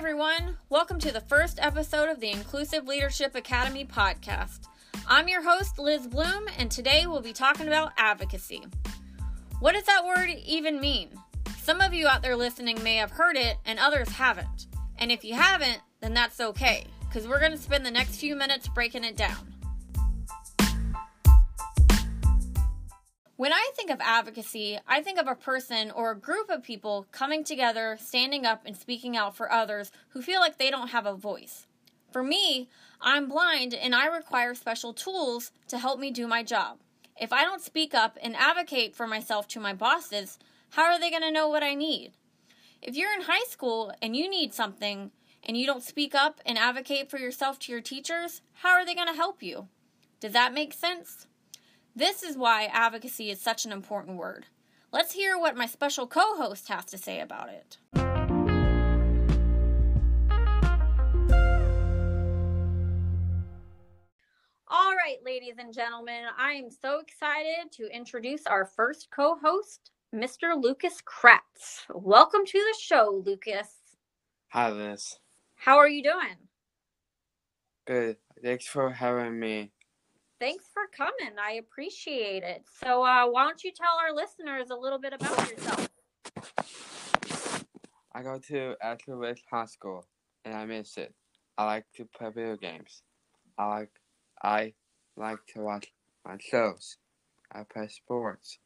everyone. Welcome to the first episode of the Inclusive Leadership Academy podcast. I'm your host, Liz Bloom, and today we'll be talking about advocacy. What does that word even mean? Some of you out there listening may have heard it, and others haven't. And if you haven't, then that's okay, because we're going to spend the next few minutes breaking it down. When I think of advocacy, I think of a person or a group of people coming together, standing up, and speaking out for others who feel like they don't have a voice. For me, I'm blind and I require special tools to help me do my job. If I don't speak up and advocate for myself to my bosses, how are they going to know what I need? If you're in high school and you need something and you don't speak up and advocate for yourself to your teachers, how are they going to help you? Does that make sense? This is why advocacy is such an important word. Let's hear what my special co host has to say about it. All right, ladies and gentlemen, I am so excited to introduce our first co host, Mr. Lucas Kratz. Welcome to the show, Lucas. Hi, Liz. How are you doing? Good. Thanks for having me thanks for coming. I appreciate it. So, uh, why don't you tell our listeners a little bit about yourself? I go to Ashland High School, and I miss it. I like to play video games. I like I like to watch my shows. I play sports.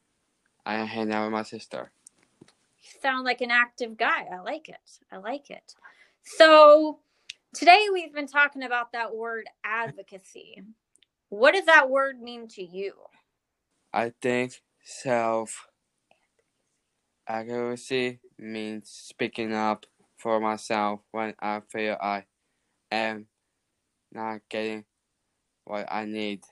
I hang out with my sister. You sound like an active guy. I like it. I like it. So today we've been talking about that word advocacy. What does that word mean to you? I think self advocacy means speaking up for myself when I feel I am not getting what I need.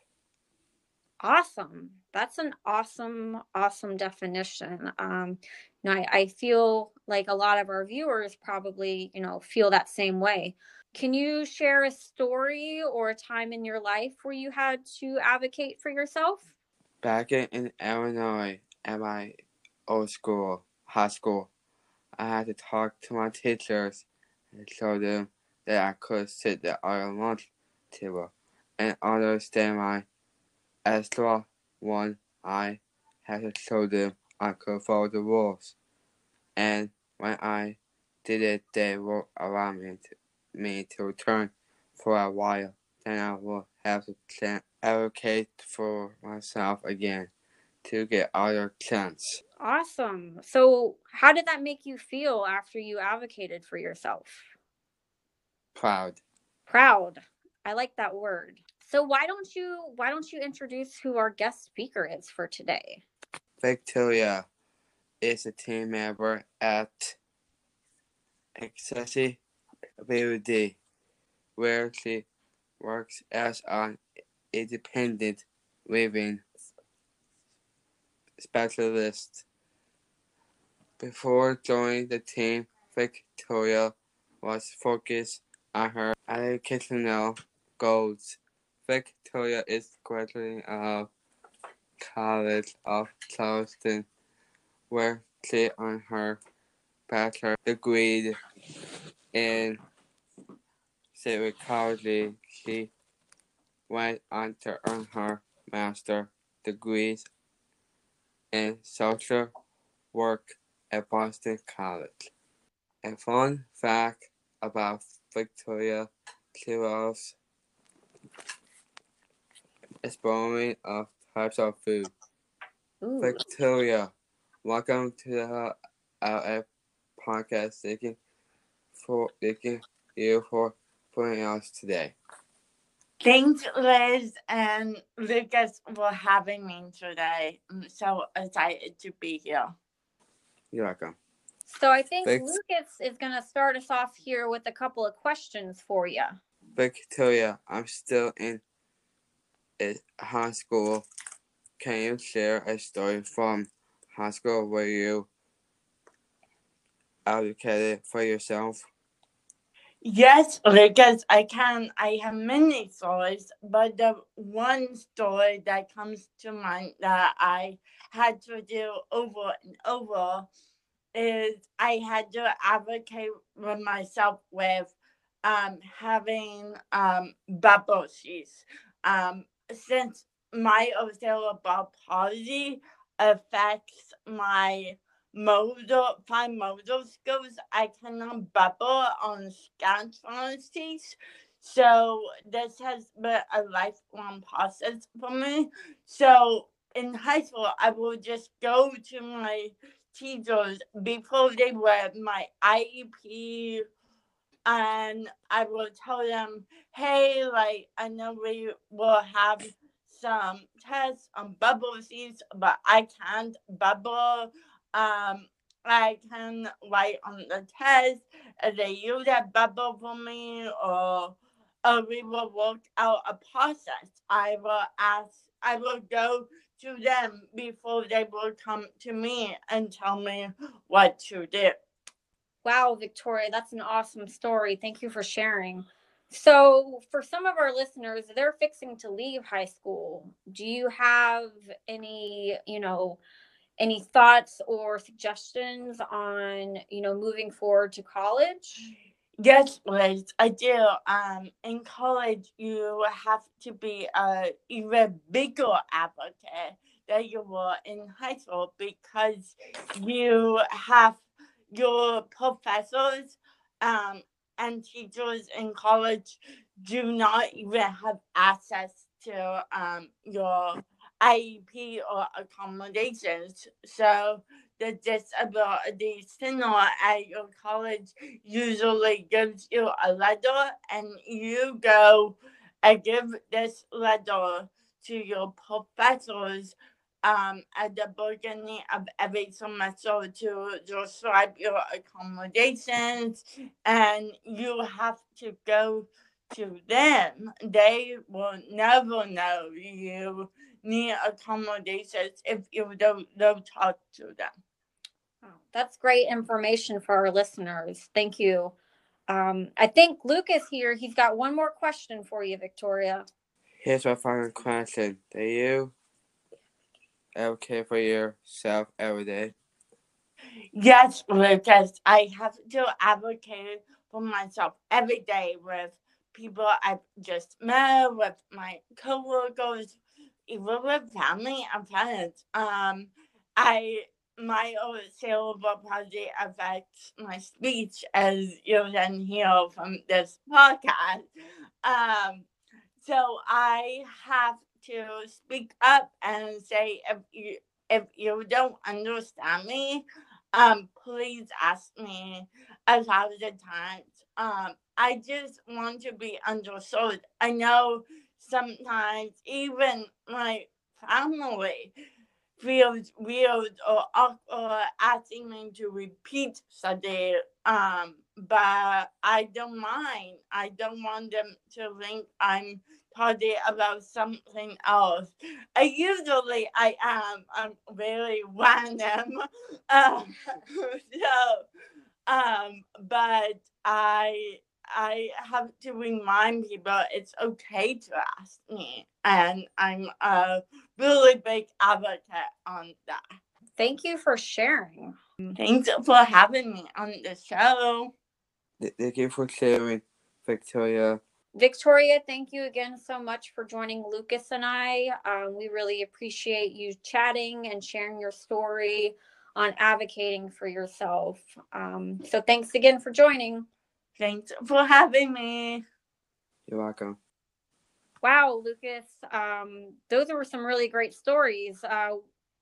Awesome. That's an awesome, awesome definition. Um, you know, I, I feel like a lot of our viewers probably, you know, feel that same way. Can you share a story or a time in your life where you had to advocate for yourself? Back in Illinois at my old school, high school, I had to talk to my teachers and show them that I could sit at our lunch table and understand my extra one. I had to show them I could follow the rules. And when I did it, they were allow me to me to return for a while. Then I will have to advocate for myself again to get other chance. Awesome. So, how did that make you feel after you advocated for yourself? Proud. Proud. I like that word. So, why don't you why don't you introduce who our guest speaker is for today? Victoria is a team member at Accessi Day, where she works as an independent living specialist. Before joining the team, Victoria was focused on her educational goals. Victoria is graduating of College of Charleston, where she earned her bachelor degree in psychology. She went on to earn her master degrees in social work at Boston College. A fun fact about Victoria, loves exploring of types of food. Ooh. Victoria, welcome to the LF podcast. Thank you for thank you for joining us today. Thanks, Liz and Lucas, for having me today. I'm so excited to be here. You're welcome. So I think Thanks. Lucas is going to start us off here with a couple of questions for you. Victoria, I'm still in high school. Can you share a story from high school where you advocated for yourself? Yes, because I can. I have many stories, but the one story that comes to mind that I had to do over and over is I had to advocate with myself with um, having um, bubble sheets. Um, since my cerebral palsy affects my motor, fine motor skills, I cannot bubble on scotch sheets. So this has been a lifelong process for me. So in high school, I will just go to my teachers before they were my IEP and I will tell them, hey, like I know we will have some tests on bubble seeds, but I can't bubble. Um, I can write on the test. They use that bubble for me, or or we will work out a process. I will ask. I will go to them before they will come to me and tell me what to do. Wow, Victoria, that's an awesome story. Thank you for sharing. So, for some of our listeners, they're fixing to leave high school. Do you have any, you know, any thoughts or suggestions on, you know, moving forward to college? Yes, Liz, I do. Um, in college, you have to be a even bigger advocate than you were in high school because you have your professors um, and teachers in college do not even have access to um, your IEP or accommodations. So the disability center at your college usually gives you a letter and you go and give this letter to your professors um, at the beginning of every semester to describe your accommodations and you have to go to them. They will never know you need accommodations if you don't, don't talk to them. Oh, that's great information for our listeners. Thank you. Um, I think Lucas here, he's got one more question for you, Victoria. Here's my final question. Do you advocate for yourself every day? Yes, Lucas, I have to advocate for myself every day with people I've just met, with my coworkers, even with family and friends. Um, I my cerebral palsy affects my speech, as you can hear from this podcast. Um, so I have to speak up and say if you if you don't understand me, um, please ask me a thousand times. Um, I just want to be understood. I know sometimes even my family feels weird or awkward asking me to repeat something. Um, but I don't mind. I don't want them to think I'm talking about something else. I usually I am. I'm very random. Um, so, um, but I I have to remind people it's okay to ask me, and I'm a really big advocate on that. Thank you for sharing. Thanks for having me on the show. Thank you for sharing, Victoria. Victoria, thank you again so much for joining Lucas and I. Um, we really appreciate you chatting and sharing your story on advocating for yourself. Um, so thanks again for joining. Thanks for having me. You're welcome. Wow, Lucas, um, those were some really great stories. Uh,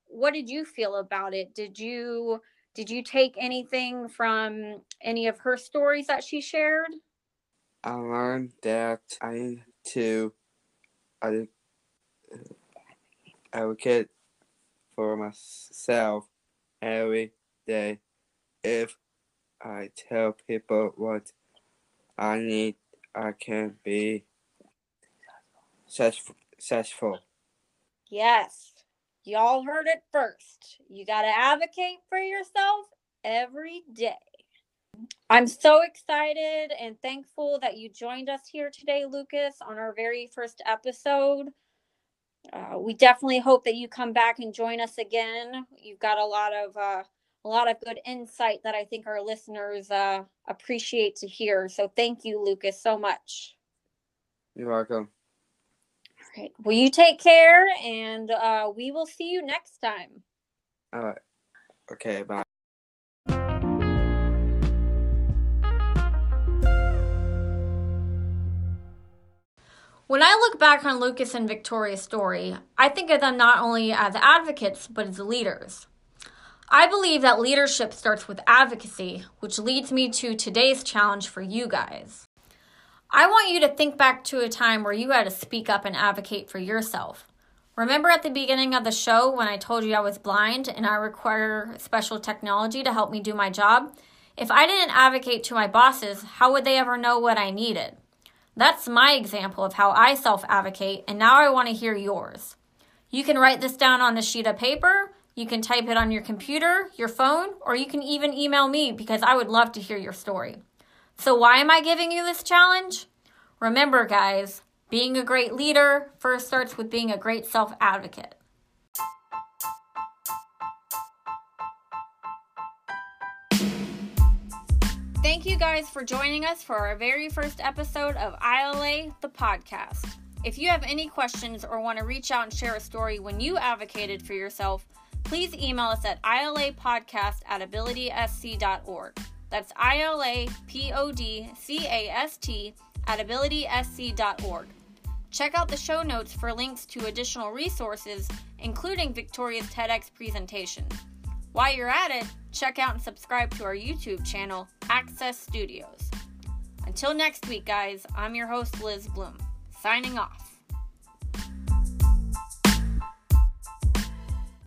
what did you feel about it? Did you did you take anything from any of her stories that she shared? I learned that I need to I advocate for myself every day. If I tell people what I need, I can be successful. Yes, y'all heard it first. You got to advocate for yourself every day. I'm so excited and thankful that you joined us here today, Lucas, on our very first episode. Uh, we definitely hope that you come back and join us again. You've got a lot of uh, a lot of good insight that I think our listeners uh, appreciate to hear. So thank you, Lucas, so much. You're welcome. All right. Well, you take care, and uh, we will see you next time. All right. Okay, bye. When I look back on Lucas and Victoria's story, I think of them not only as advocates, but as leaders. I believe that leadership starts with advocacy, which leads me to today's challenge for you guys. I want you to think back to a time where you had to speak up and advocate for yourself. Remember at the beginning of the show when I told you I was blind and I require special technology to help me do my job? If I didn't advocate to my bosses, how would they ever know what I needed? That's my example of how I self advocate, and now I want to hear yours. You can write this down on a sheet of paper, you can type it on your computer, your phone, or you can even email me because I would love to hear your story. So, why am I giving you this challenge? Remember, guys, being a great leader first starts with being a great self advocate. Thank you guys for joining us for our very first episode of ILA, the podcast. If you have any questions or want to reach out and share a story when you advocated for yourself, please email us at ilapodcast at abilitysc.org. That's I-L-A-P-O-D-C-A-S-T at abilitysc.org. Check out the show notes for links to additional resources, including Victoria's TEDx presentation. While you're at it, check out and subscribe to our YouTube channel, Access Studios. Until next week, guys, I'm your host, Liz Bloom, signing off.